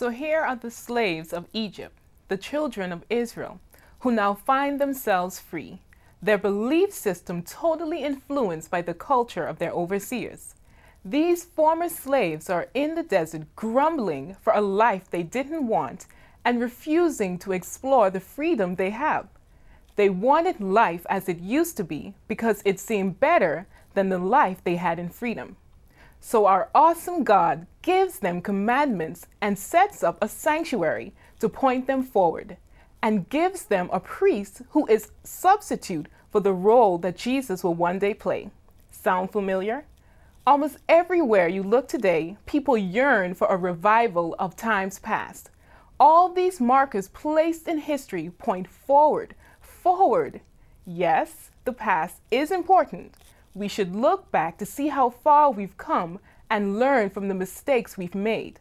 So here are the slaves of Egypt, the children of Israel, who now find themselves free, their belief system totally influenced by the culture of their overseers. These former slaves are in the desert grumbling for a life they didn't want and refusing to explore the freedom they have. They wanted life as it used to be because it seemed better than the life they had in freedom. So our awesome God gives them commandments and sets up a sanctuary to point them forward and gives them a priest who is substitute for the role that Jesus will one day play. Sound familiar? Almost everywhere you look today, people yearn for a revival of times past. All these markers placed in history point forward, forward. Yes, the past is important, we should look back to see how far we've come and learn from the mistakes we've made.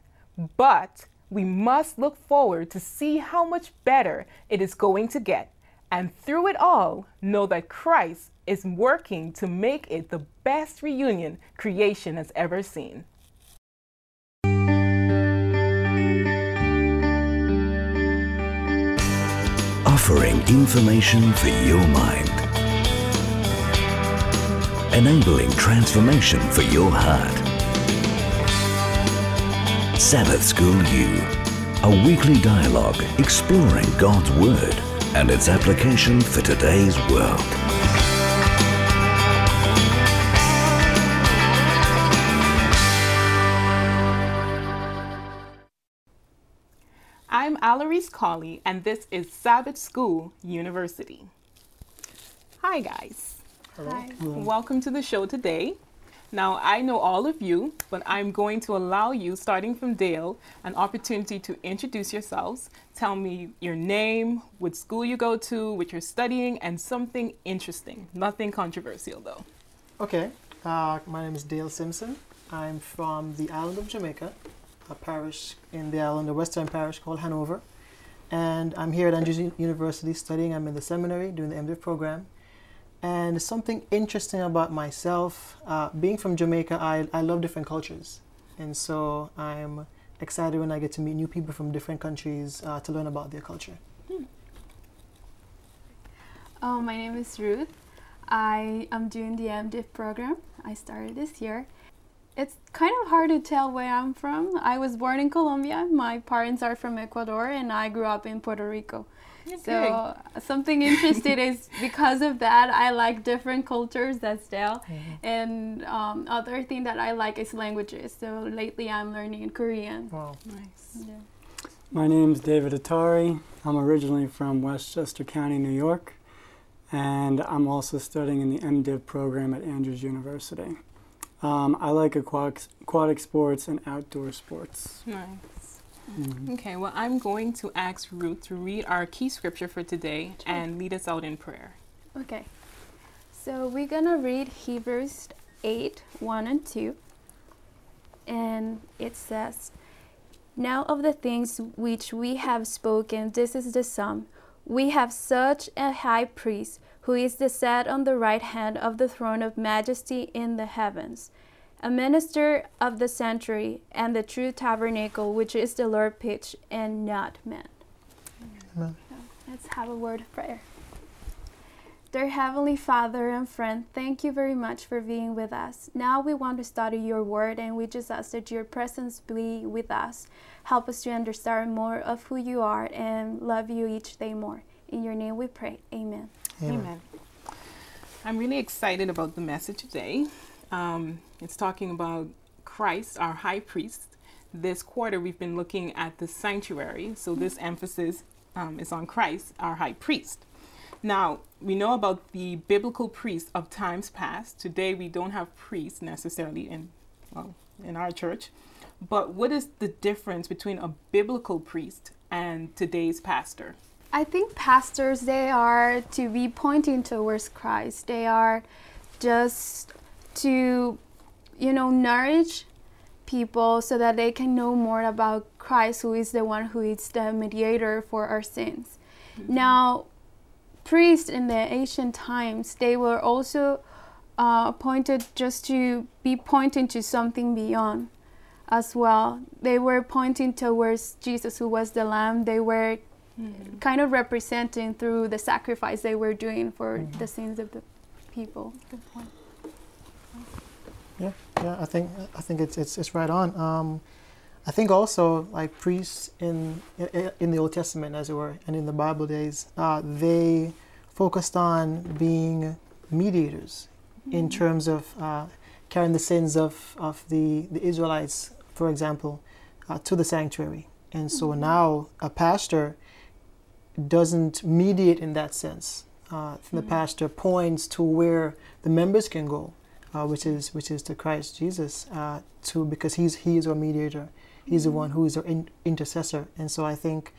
But we must look forward to see how much better it is going to get. And through it all, know that Christ is working to make it the best reunion creation has ever seen. Offering information for your mind enabling transformation for your heart. Sabbath School U, a weekly dialogue exploring God's Word and its application for today's world. I'm Alarise Colley, and this is Sabbath School University. Hi, guys. Hi. Welcome to the show today. Now, I know all of you, but I'm going to allow you, starting from Dale, an opportunity to introduce yourselves. Tell me your name, what school you go to, what you're studying, and something interesting. Nothing controversial, though. Okay, uh, my name is Dale Simpson. I'm from the island of Jamaica, a parish in the island, a western parish called Hanover. And I'm here at Andrews University studying. I'm in the seminary doing the MDiv program. And something interesting about myself, uh, being from Jamaica, I, I love different cultures. And so I'm excited when I get to meet new people from different countries uh, to learn about their culture. Hmm. Oh, my name is Ruth. I am doing the MDiv program. I started this year. It's kind of hard to tell where I'm from. I was born in Colombia. My parents are from Ecuador, and I grew up in Puerto Rico. Okay. So something interesting is because of that I like different cultures. That's Dale, mm-hmm. and um, other thing that I like is languages. So lately I'm learning Korean. Wow, nice. Yeah. My name's David Atari. I'm originally from Westchester County, New York, and I'm also studying in the MDiv program at Andrews University. Um, I like aquatic, aquatic sports and outdoor sports. Nice. Mm-hmm. Okay, well, I'm going to ask Ruth to read our key scripture for today sure. and lead us out in prayer. Okay, so we're going to read Hebrews 8 1 and 2. And it says, Now of the things which we have spoken, this is the sum. We have such a high priest who is the set on the right hand of the throne of majesty in the heavens a minister of the sanctuary and the true tabernacle, which is the Lord pitch and not man. Amen. let's have a word of prayer. Dear Heavenly Father and friend, thank you very much for being with us. Now we want to study your word and we just ask that your presence be with us. Help us to understand more of who you are and love you each day more. In your name we pray. Amen. Amen. Amen. I'm really excited about the message today. Um, it's talking about Christ, our high priest. This quarter, we've been looking at the sanctuary, so this emphasis um, is on Christ, our high priest. Now, we know about the biblical priests of times past. Today, we don't have priests necessarily in, well, in our church. But what is the difference between a biblical priest and today's pastor? I think pastors, they are to be pointing towards Christ. They are just to, you know, nourish people so that they can know more about Christ, who is the one who is the mediator for our sins. Mm-hmm. Now, priests in the ancient times, they were also uh, appointed just to be pointing to something beyond. as well. They were pointing towards Jesus, who was the Lamb. They were kind of representing through the sacrifice they were doing for the sins of the people. Good point. Yeah, yeah. I think I think it's it's, it's right on. Um, I think also like priests in, in the Old Testament, as it were, and in the Bible days, uh, they focused on being mediators in terms of uh, carrying the sins of, of the, the Israelites, for example, uh, to the sanctuary. And so now a pastor doesn't mediate in that sense. Uh, the pastor points to where the members can go, uh, which is which is to Christ Jesus, uh, to because he's he is our mediator, he's the one who is our in, intercessor, and so I think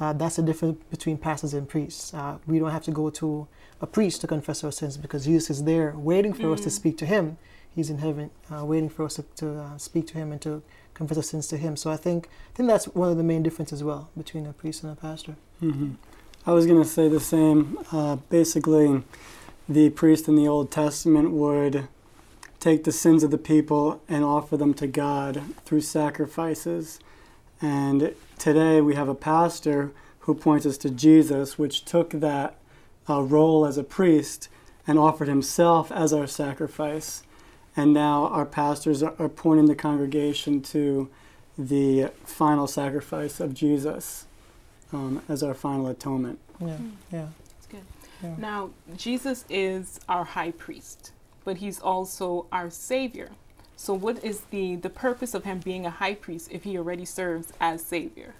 uh, that's the difference between pastors and priests. Uh, we don't have to go to a priest to confess our sins because Jesus is there waiting for us to speak to him. He's in heaven, uh, waiting for us to, to uh, speak to him and to confess our sins to him. So I think I think that's one of the main differences as well between a priest and a pastor. hmm I was going to say the same. Uh, basically, the priest in the Old Testament would take the sins of the people and offer them to God through sacrifices. And today we have a pastor who points us to Jesus, which took that uh, role as a priest and offered himself as our sacrifice. And now our pastors are, are pointing the congregation to the final sacrifice of Jesus um, as our final atonement. Yeah, yeah. That's good. Yeah. Now, Jesus is our high priest, but he's also our savior. So, what is the, the purpose of him being a high priest if he already serves as savior?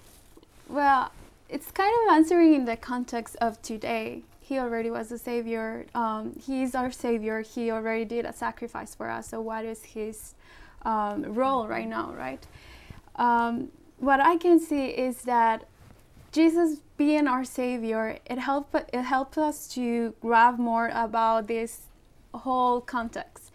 Well, it's kind of answering in the context of today. He already was a savior. Um, he's our savior. He already did a sacrifice for us. So, what is his um, role right now, right? Um, what I can see is that Jesus being our savior, it help it helps us to grab more about this whole context,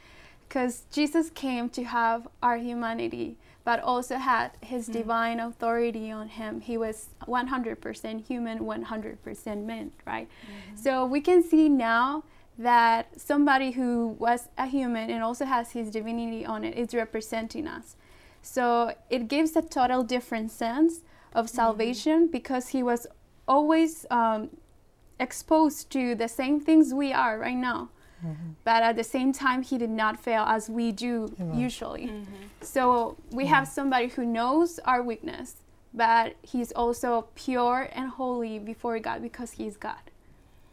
because Jesus came to have our humanity, but also had his mm. divine authority on him. He was 100% human, 100% man, right? Mm-hmm. So we can see now that somebody who was a human and also has his divinity on it is representing us. So it gives a total different sense of mm-hmm. salvation because he was always um, exposed to the same things we are right now. But at the same time, he did not fail as we do Amen. usually. So we have somebody who knows our weakness, but he's also pure and holy before God because he's God.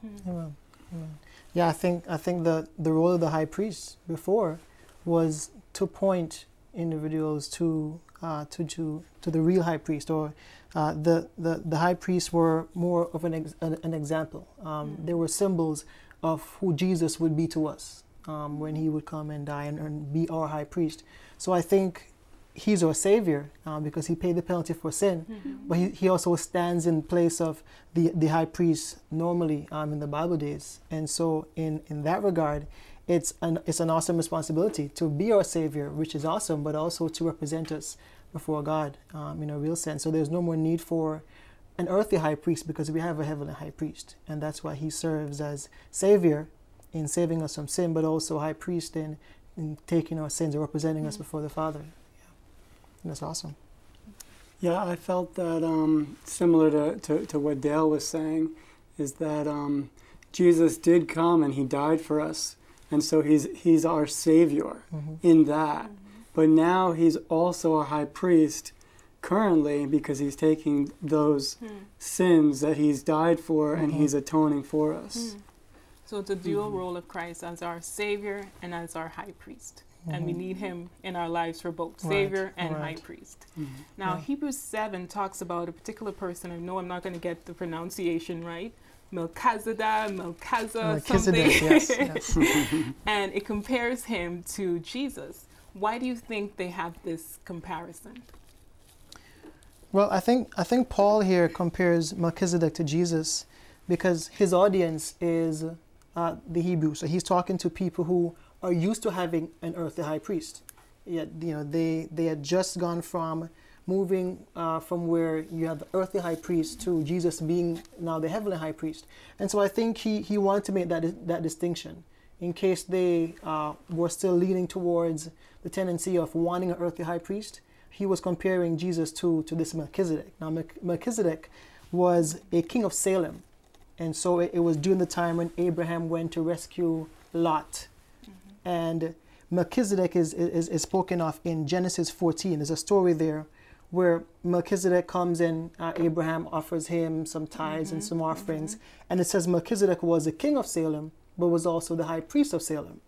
Amen. Amen. Yeah, I think I think the the role of the high priest before was to point individuals to uh, to to to the real high priest, or uh, the, the the high priests were more of an ex- an, an example. Um, They were symbols of who Jesus would be to us um, when he would come and die and, and be our high priest. So I think he's our savior uh, because he paid the penalty for sin. But he, he also stands in place of the, the high priest normally um, in the bible days. And so in, in that regard it's an, it's an awesome responsibility to be our savior which is awesome but also to represent us before god um, in a real sense. So there's no more need for an earthly high priest because we have a heavenly high priest and that's why he serves as savior in saving us from sin but also high priest in, in taking our sins and representing us before the father yeah. and that's awesome Yeah, I felt that um, similar to, to, to what Dale was saying, is that um, Jesus did come and he died for us. And so he's, he's our Savior in that. But now he's also our high priest currently because he's taking those hmm. sins that he's died for and he's atoning for us. Hmm. So, it's a dual mm-hmm. role of Christ as our savior and as our high priest. And we mm-hmm. need him in our lives for both Right, savior and high right. priest. Mm-hmm. Now, Yeah. Hebrews 7 talks about a particular person. I know I'm not going to get the pronunciation right. Melchizedek, Melchizedek, something. Yes, yes. and it compares him to Jesus. Why do you think they have this comparison? Well, I think I think Paul here compares Melchizedek to Jesus because his audience is uh, the Hebrews. So he's talking to people who are used to having an earthly high priest. Yet you know they they had just gone from moving uh, from where you have the earthly high priest to Jesus being now the heavenly high priest. And so I think he he wanted to make that that distinction in case they uh, were still leaning towards the tendency of wanting an earthly high priest. He was comparing Jesus to, to this Melchizedek. Now, Melchizedek was a king of Salem. And so it, it was during the time when Abraham went to rescue Lot. Mm-hmm. And Melchizedek is, is, is spoken of in Genesis 14. There's a story there where Melchizedek comes in, uh, Abraham offers him some tithes and mm-hmm. some offerings. Mm-hmm. And it says Melchizedek was the king of Salem, but was also the high priest of Salem.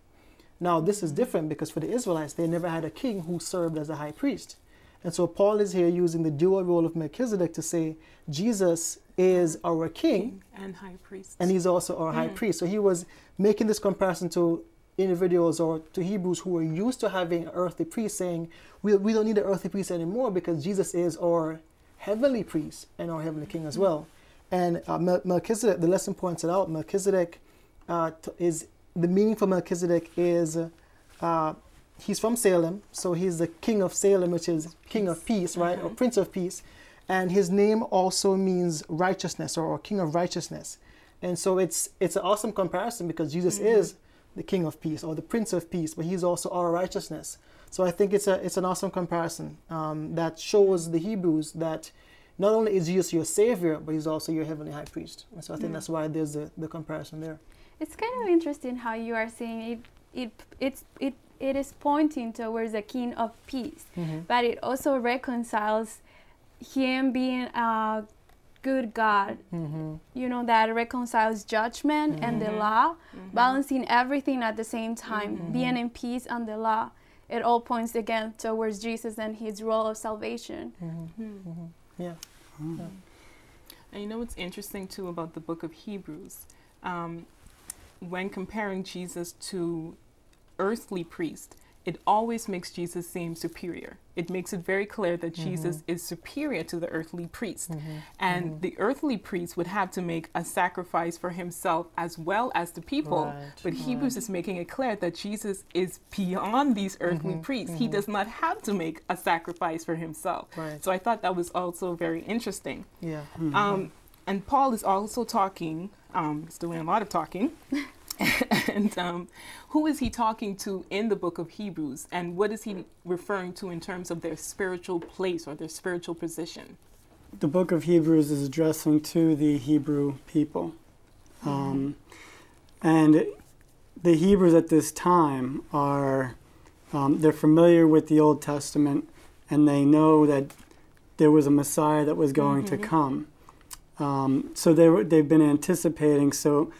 Now, this is different because for the Israelites, they never had a king who served as a high priest. And so Paul is here using the dual role of Melchizedek to say Jesus is our king and high priest. and he's also our high priest. So he was making this comparison to individuals or to Hebrews who were used to having an earthly priest saying, we, we don't need an earthly priest anymore because Jesus is our heavenly priest and our heavenly king as well. And uh, Melchizedek, the lesson points it out, Melchizedek uh, t- is, the meaning for Melchizedek is, uh, he's from Salem, so he's the king of Salem, which is king of peace, right, or prince of peace. And his name also means righteousness or, or king of righteousness. And so it's it's an awesome comparison because Jesus is the King of Peace or the Prince of Peace, but He's also our righteousness. So I think it's a it's an awesome comparison um, that shows the Hebrews that not only is Jesus your Savior, but He's also your heavenly High Priest. And so I think that's why there's the, the comparison there. It's kind of interesting how you are saying it. It it's it it is pointing towards a king of peace, mm-hmm. but it also reconciles him being a good God. Mm-hmm. You know that reconciles judgment and the mm-hmm. law, balancing everything at the same time, being in peace and the law. It all points again towards Jesus and his role of salvation. Yeah. And you know what's interesting too about the book of Hebrews? Um, when comparing Jesus to earthly priest, it always makes Jesus seem superior. It makes it very clear that mm-hmm. Jesus is superior to the earthly priest. Mm-hmm. And mm-hmm. the earthly priest would have to make a sacrifice for himself as well as the people. Right, But Hebrews is making it clear that Jesus is beyond these earthly priests. He does not have to make a sacrifice for himself. Right. So I thought that was also very interesting. Yeah. Hmm. Um, and Paul is also talking, um, he's doing a lot of talking. and um, who is he talking to in the book of Hebrews? And what is he referring to in terms of their spiritual place or their spiritual position? the book of Hebrews is addressing to the Hebrew people. Um, and the Hebrews at this time are, um, they're familiar with the Old Testament and they know that there was a Messiah that was going to come. Um, so they were, they've been anticipating. So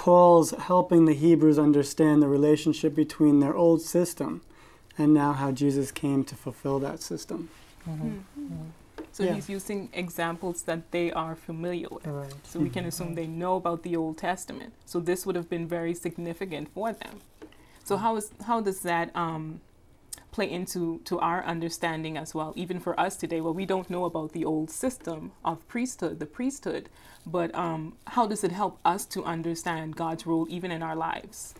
Paul's helping the Hebrews understand the relationship between their old system and now how Jesus came to fulfill that system. Mm-hmm. Hmm. Mm-hmm. So Yeah. he's using examples that they are familiar with. Right. So we can mm-hmm. assume they know about the Old Testament. So this would have been very significant for them. So how is how does that um, play into to our understanding as well? Even for us today, well, we don't know about the old system of priesthood, the priesthood, but um, how does it help us to understand God's role even in our lives?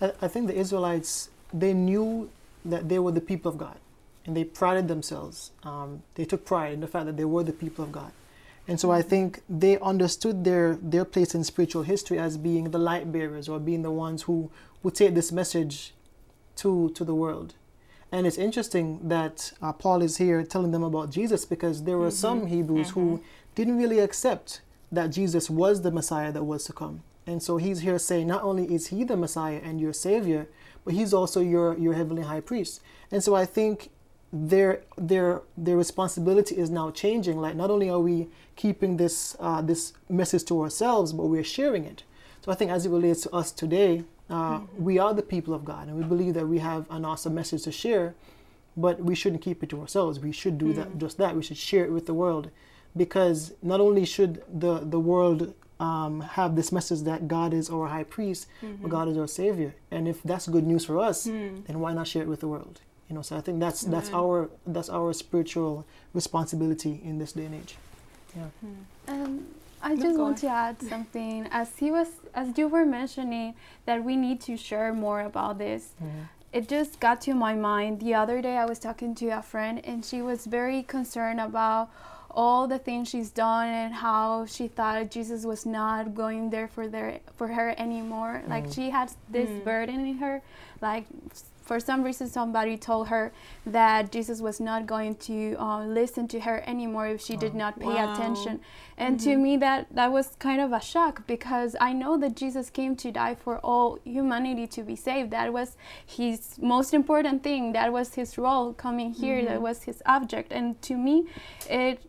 I, I think the Israelites they knew that they were the people of God, and they prided themselves. Um, they took pride in the fact that they were the people of God, and so I think they understood their their place in spiritual history as being the light bearers or being the ones who would take this message to to the world. And it's interesting that uh, Paul is here telling them about Jesus because there were some Hebrews who didn't really accept that Jesus was the Messiah that was to come. And so he's here saying not only is he the Messiah and your Savior, but he's also your, your heavenly high priest. And so I think their their their responsibility is now changing. Like not only are we keeping this uh, this message to ourselves, but we're sharing it. So I think as it relates to us today, uh, we are the people of God, and we believe that we have an awesome message to share. But we shouldn't keep it to ourselves. We should do that, just that. We should share it with the world, because not only should the the world um, have this message that God is our high priest, but God is our savior. And if that's good news for us, then why not share it with the world? You know, so I think that's that's our that's our spiritual responsibility in this day and age. Um, I just want to add something. As he was, as you were mentioning, that we need to share more about this. It just got to my mind. The other day, I was talking to a friend, and she was very concerned about all the things she's done and how she thought Jesus was not going there for their for her anymore. Like she had this burden in her, like for some reason somebody told her that Jesus was not going to uh, listen to her anymore if she did oh, not pay Wow. attention. And to mm-hmm. me that that was kind of a shock because I know that Jesus came to die for all humanity to be saved. That was his most important thing. That was his role coming here. That mm-hmm. was his object. And to me, it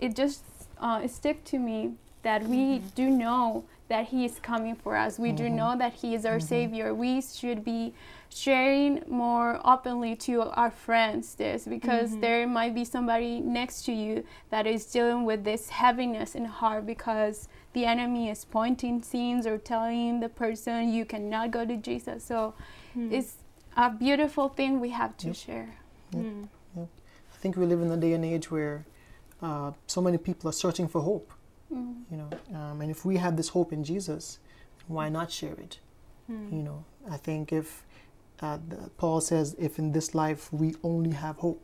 it just uh, it stick to me that we mm-hmm. do know that he is coming for us. We do know that he is our savior. We should be sharing more openly to our friends this because there might be somebody next to you that is dealing with this heaviness in heart because the enemy is pointing scenes or telling the person you cannot go to Jesus. So it's a beautiful thing we have to Yep. share. Mm. I think we live in a day and age where uh, so many people are searching for hope. Mm. You know, um, and if we have this hope in Jesus, why not share it? Mm. You know, I think if uh, Paul says, if in this life we only have hope,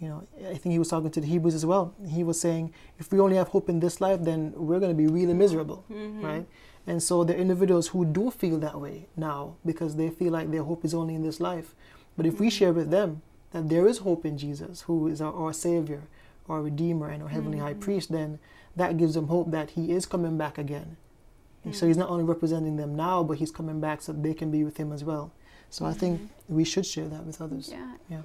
you know, I think he was talking to the Hebrews as well. He was saying, if we only have hope in this life, then we're going to be really miserable, Mhm. right? And so there are individuals who do feel that way now because they feel like their hope is only in this life. But if we share with them that there is hope in Jesus, who is our, our Savior, our Redeemer, and our Heavenly High Priest, then that gives them hope that He is coming back again. And So He's not only representing them now, but He's coming back so they can be with Him as well. So I think we should share that with others. Yeah. yeah.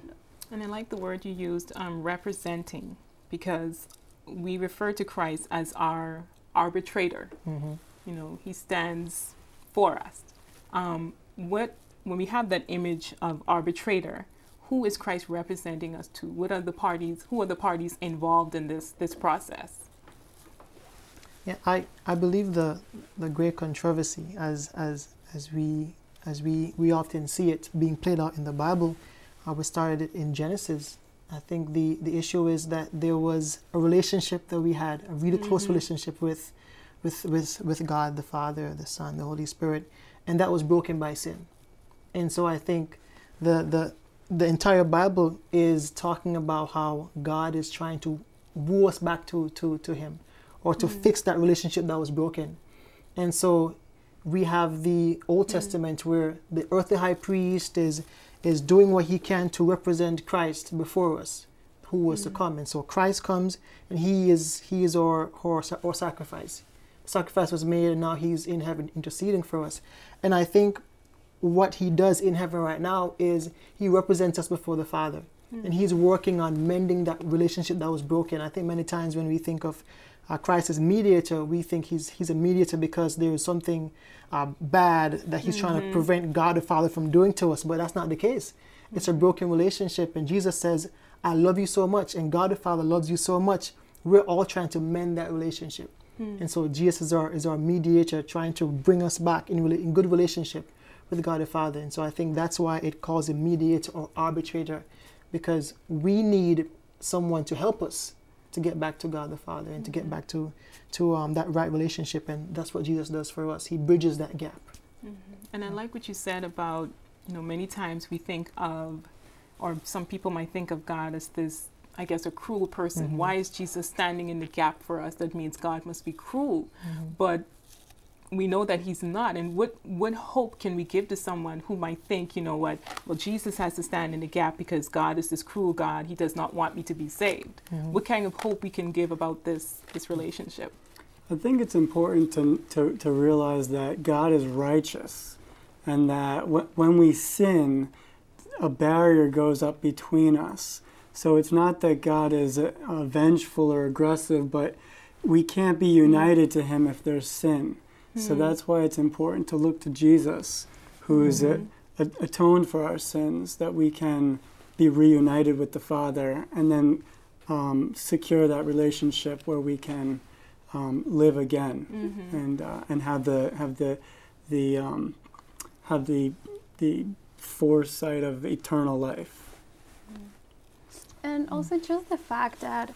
And I like the word you used, um, representing, because we refer to Christ as our arbitrator. hmm You know, He stands for us. Um, what when we have that image of arbitrator, who is Christ representing us to? What are the parties? Who are the parties involved in this this process? Yeah, I, I believe the the great controversy as as as we as we, we often see it being played out in the Bible, uh, we started it in Genesis. I think the, the issue is that there was a relationship that we had, a really close Mhm. relationship with, with with with God the Father, the Son, the Holy Spirit, and that was broken by sin. And so I think the the the entire Bible is talking about how God is trying to woo us back to to, to Him or to fix that relationship that was broken. And so we have the Old mm-hmm. Testament where the earthly high priest is is doing what he can to represent Christ before us, who was to mm-hmm. come. And so Christ comes and he is he is our our, our sacrifice. Sacrifice was made and now he's in heaven interceding for us. And I think what he does in heaven right now is he represents us before the Father. Mm-hmm. And he's working on mending that relationship that was broken. I think many times when we think of uh, Christ as mediator, we think he's he's a mediator because there is something uh, bad that he's trying to prevent God the Father from doing to us. But that's not the case. It's a broken relationship, and Jesus says, "I love you so much," and God the Father loves you so much. We're all trying to mend that relationship, and so Jesus is our is our mediator, trying to bring us back in in good relationship with God the Father. And so I think that's why it calls him mediator or arbitrator, because we need someone to help us to get back to God the Father and to get back to to um, that right relationship. And that's what Jesus does for us. He bridges that gap. And I like what you said about, you know, many times we think of, or some people might think of God as this, I guess, a cruel person. Mhm. Why is Jesus standing in the gap for us? That means God must be cruel. But we know that he's not. And what, what hope can we give to someone who might think, you know what, well, Jesus has to stand in the gap because God is this cruel God. He does not want me to be saved. What kind of hope we can give about this, this relationship? I think it's important to, to, to realize that God is righteous and that w- when we sin, a barrier goes up between us. So it's not that God is uh, uh, vengeful or aggressive, but we can't be united to Him if there's sin. So that's why it's important to look to Jesus, who's uh, a- atoned for our sins, that we can be reunited with the Father and then um, secure that relationship where we can um, live again Mm-hmm. and uh, and have the have the the um, have the the foresight of eternal life. And also just the fact that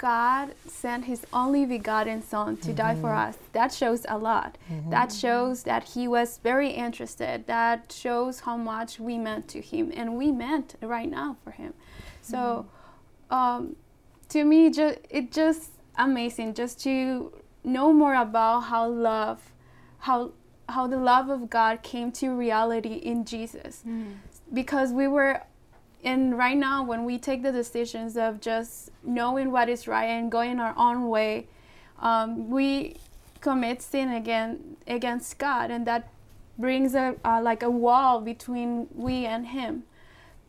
God sent his only begotten son to die for mm-hmm. us. That shows a lot. Mm-hmm. That shows that he was very interested. That shows how much we meant to him and we meant right now for him. So mm-hmm. um, to me ju- it just amazing just to know more about how love how how the love of God came to reality in Jesus. Because we were and right now when we take the decisions of just knowing what is right and going our own way, um, we commit sin again against God. And that brings a uh, like a wall between we and him.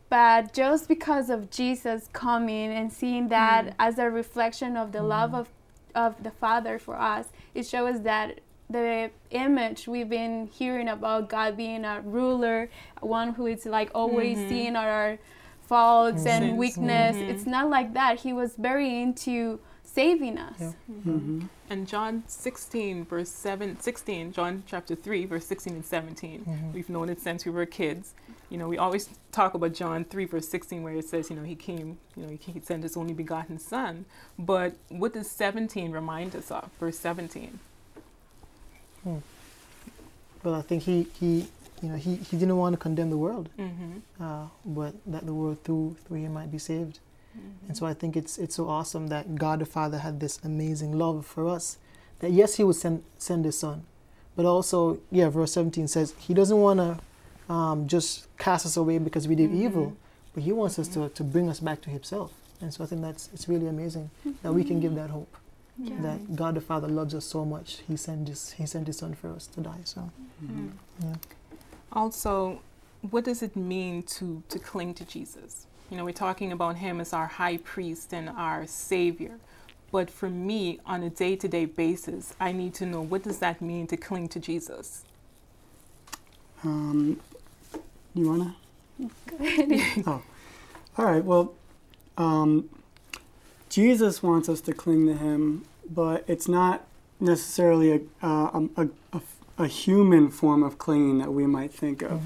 But just because of Jesus coming and seeing that as a reflection of the love of of the Father for us, it shows that the image we've been hearing about God being a ruler, one who is like always seeing our faults and Sins. weakness. Mm-hmm. It's not like that. He was very into saving us. Yeah. hmm And John 16, verse 7, 16, John chapter 3, verse 16 and 17. We've known it since we were kids. You know, we always talk about John 3, verse 16, where it says, you know, he came, you know, he, he sent his only begotten son. But what does 17 remind us of? Verse 17. Hmm. Well, I think he, he you know, he, he didn't want to condemn the world, Mm-hmm. uh, but that the world through through him might be saved. And so I think it's it's so awesome that God the Father had this amazing love for us. That yes, He would send send His Son, but also yeah, verse 17 says He doesn't want to um, just cast us away because we did evil, but He wants us to, to bring us back to Himself. And so I think that's it's really amazing that we can give that hope. Yeah. That God the Father loves us so much, He sent His He sent His Son for us to die. So Mm. yeah. Also, what does it mean to, to cling to Jesus? You know, we're talking about him as our high priest and our savior. But for me, on a day to day basis, I need to know what does that mean to cling to Jesus? Um, you wanna? Go ahead. oh, all right. Well, um, Jesus wants us to cling to Him, but it's not necessarily a, uh, a, a, a human form of clinging that we might think of.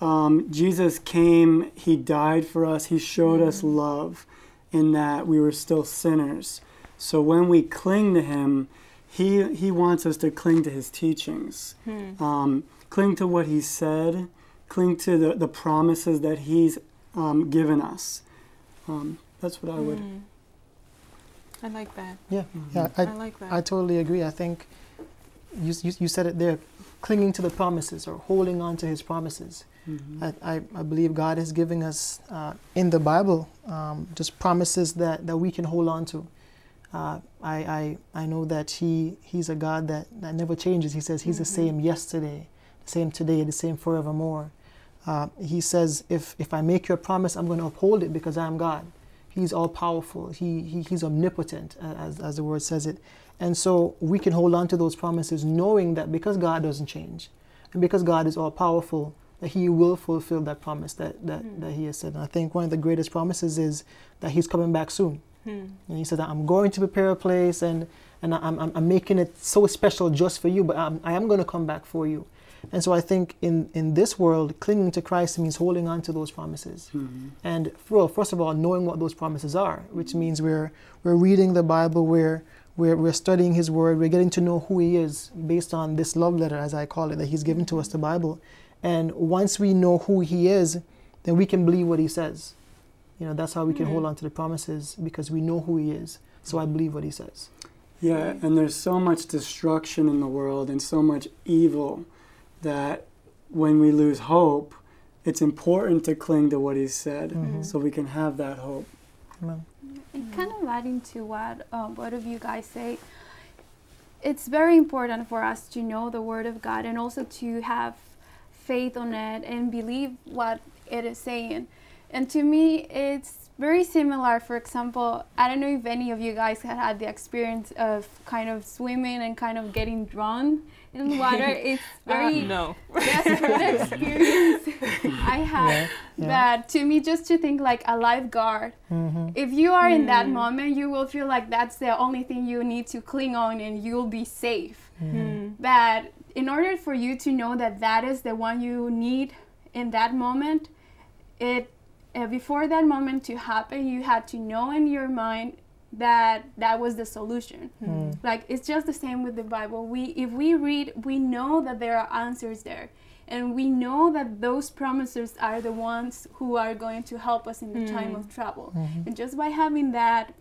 Um, Jesus came, He died for us, He showed us love in that we were still sinners. So when we cling to Him, He, he wants us to cling to His teachings, um, cling to what He said, cling to the, the promises that He's um, given us. Um, that's what I would. Mm. I like that. Yeah, yeah, I, I, like that. I totally agree. I think you, you, you said it there, clinging to the promises or holding on to His promises. Mhm. I, I, I believe God is giving us uh, in the Bible um, just promises that, that we can hold on to. Uh, I, I, I know that he, He's a God that, that never changes. He says He's the same yesterday, the same today, the same forevermore. Uh, he says, if, if I make you a promise, I'm going to uphold it because I am God. He's all powerful. He, he, he's omnipotent, as, as the word says it. And so we can hold on to those promises knowing that because God doesn't change and because God is all powerful, that He will fulfill that promise that, that, that He has said. And I think one of the greatest promises is that He's coming back soon. Hmm. And He said that I'm going to prepare a place and, and I'm, I'm, I'm making it so special just for you, but I'm, I am going to come back for you. And so I think in, in this world, clinging to Christ means holding on to those promises. Mhm. And well, first of all, knowing what those promises are, which means we're we're reading the Bible, we're we're, we're studying His Word, we're getting to know who He is based on this love letter, as I call it, that He's given to us, the Bible. And once we know who He is, then we can believe what He says. You know, that's how we can hold on to the promises because we know who He is. So I believe what He says. Yeah, and there's so much destruction in the world and so much evil that when we lose hope, it's important to cling to what He said Mhm. so we can have that hope. Amen. And kind of adding to what um, both of you guys say, it's very important for us to know the Word of God and also to have faith on it and believe what it is saying. And to me, it's very similar. For example, I don't know if any of you guys had had the experience of kind of swimming and kind of getting drawn in water. It's very Uh, no. desperate experience I had. Yeah, yeah. But to me, just to think like a lifeguard, Mm-hmm. if you are in that moment, you will feel like that's the only thing you need to cling on and you'll be safe. Hmm. But in order for you to know that that is the one you need in that moment, it uh, before that moment to happen, you had to know in your mind that that was the solution. Hmm. Like it's just the same with the Bible. We if we read, we know that there are answers there. And we know that those promises are the ones who are going to help us in the hmm. time of trouble. Mm-hmm. And just by having that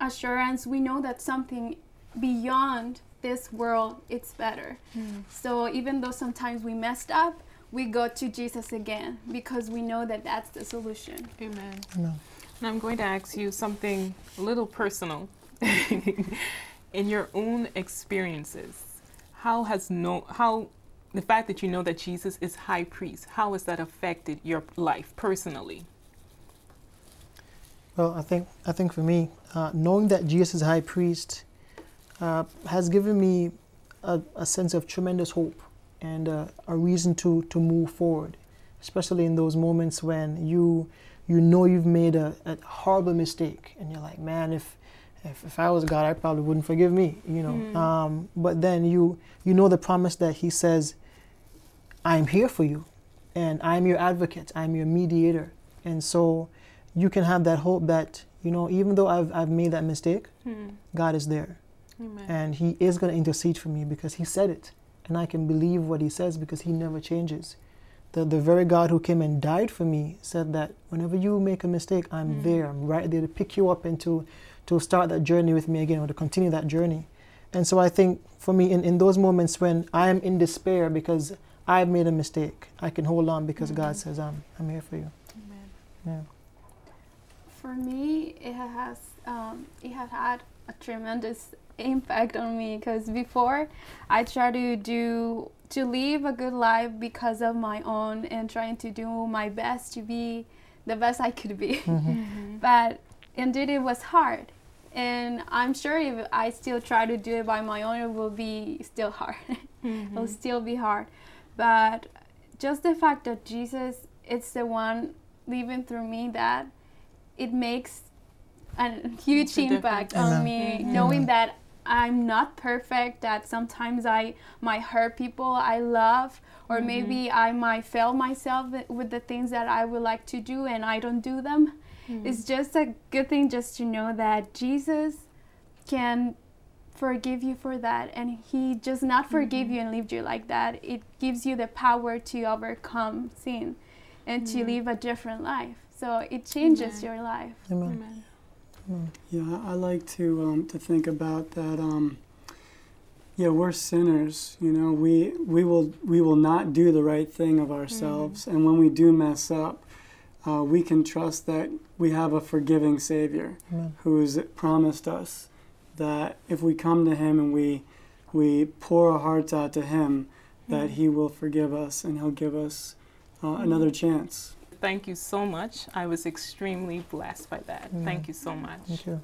assurance, we know that something beyond this world it's better. Hmm. So even though sometimes we messed up, we go to Jesus again because we know that that's the solution. Amen. Amen. And I'm going to ask you something a little personal. In your own experiences, how has no how the fact that you know that Jesus is high priest, how has that affected your life personally? Well, I think I think for me, uh, knowing that Jesus is high priest uh, has given me a, a sense of tremendous hope and uh, a reason to to move forward, especially in those moments when you you know you've made a, a horrible mistake and you're like, man, if if, if I was God, I probably wouldn't forgive me, you know. Mm. Um, but then you you know the promise that He says, "I'm here for you, and I'm your advocate. I'm your mediator," and so you can have that hope that you know even though I've I've made that mistake, Hmm. God is there, Amen. and He is going to intercede for me because He said it, and I can believe what He says because He never changes. The the very God who came and died for me said that whenever you make a mistake, I'm Mm. there. I'm right there to pick you up and to to start that journey with me again or to continue that journey. And so I think for me in, in those moments when I am in despair because I've made a mistake, I can hold on because God Mhm. says I'm I'm here for you. Amen. Yeah. For me, it has um, it has had a tremendous impact on me because before I try to do to live a good life because of my own and trying to do my best to be the best I could be. Mm-hmm. but indeed it was hard and i'm sure if i still try to do it by my own it will be still hard Mm-hmm. it'll still be hard but just the fact that jesus it's the one living through me that it makes a huge impact difference. on Amen. me Mhm. knowing that i'm not perfect that sometimes i might hurt people i love or Mhm. maybe i might fail myself with the things that i would like to do and i don't do them Mm-hmm. it's just a good thing just to know that Jesus can forgive you for that and he does not forgive Mhm. you and leave you like that it gives you the power to overcome sin and to Mhm. live a different life so it changes Amen. your life Amen. Amen. Yeah, I like to um, to think about that. Um, yeah, we're sinners. You know, we we will we will not do the right thing of ourselves, and when we do mess up, uh, we can trust that we have a forgiving Savior who has promised us that if we come to Him and we we pour our hearts out to Him, that Mhm. He will forgive us and He'll give us uh, another chance. Thank you so much. I was extremely blessed by that. Mm. Thank you so much. Thank you.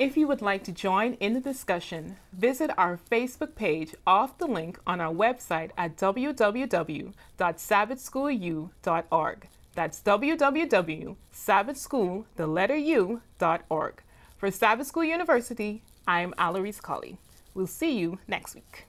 If you would like to join in the discussion, visit our Facebook page off the link on our website at www.sabbathschoolu.org. That's www.sabbathschool, the letter U.org. For Sabbath School University, I am Alarise Colley. We'll see you next week.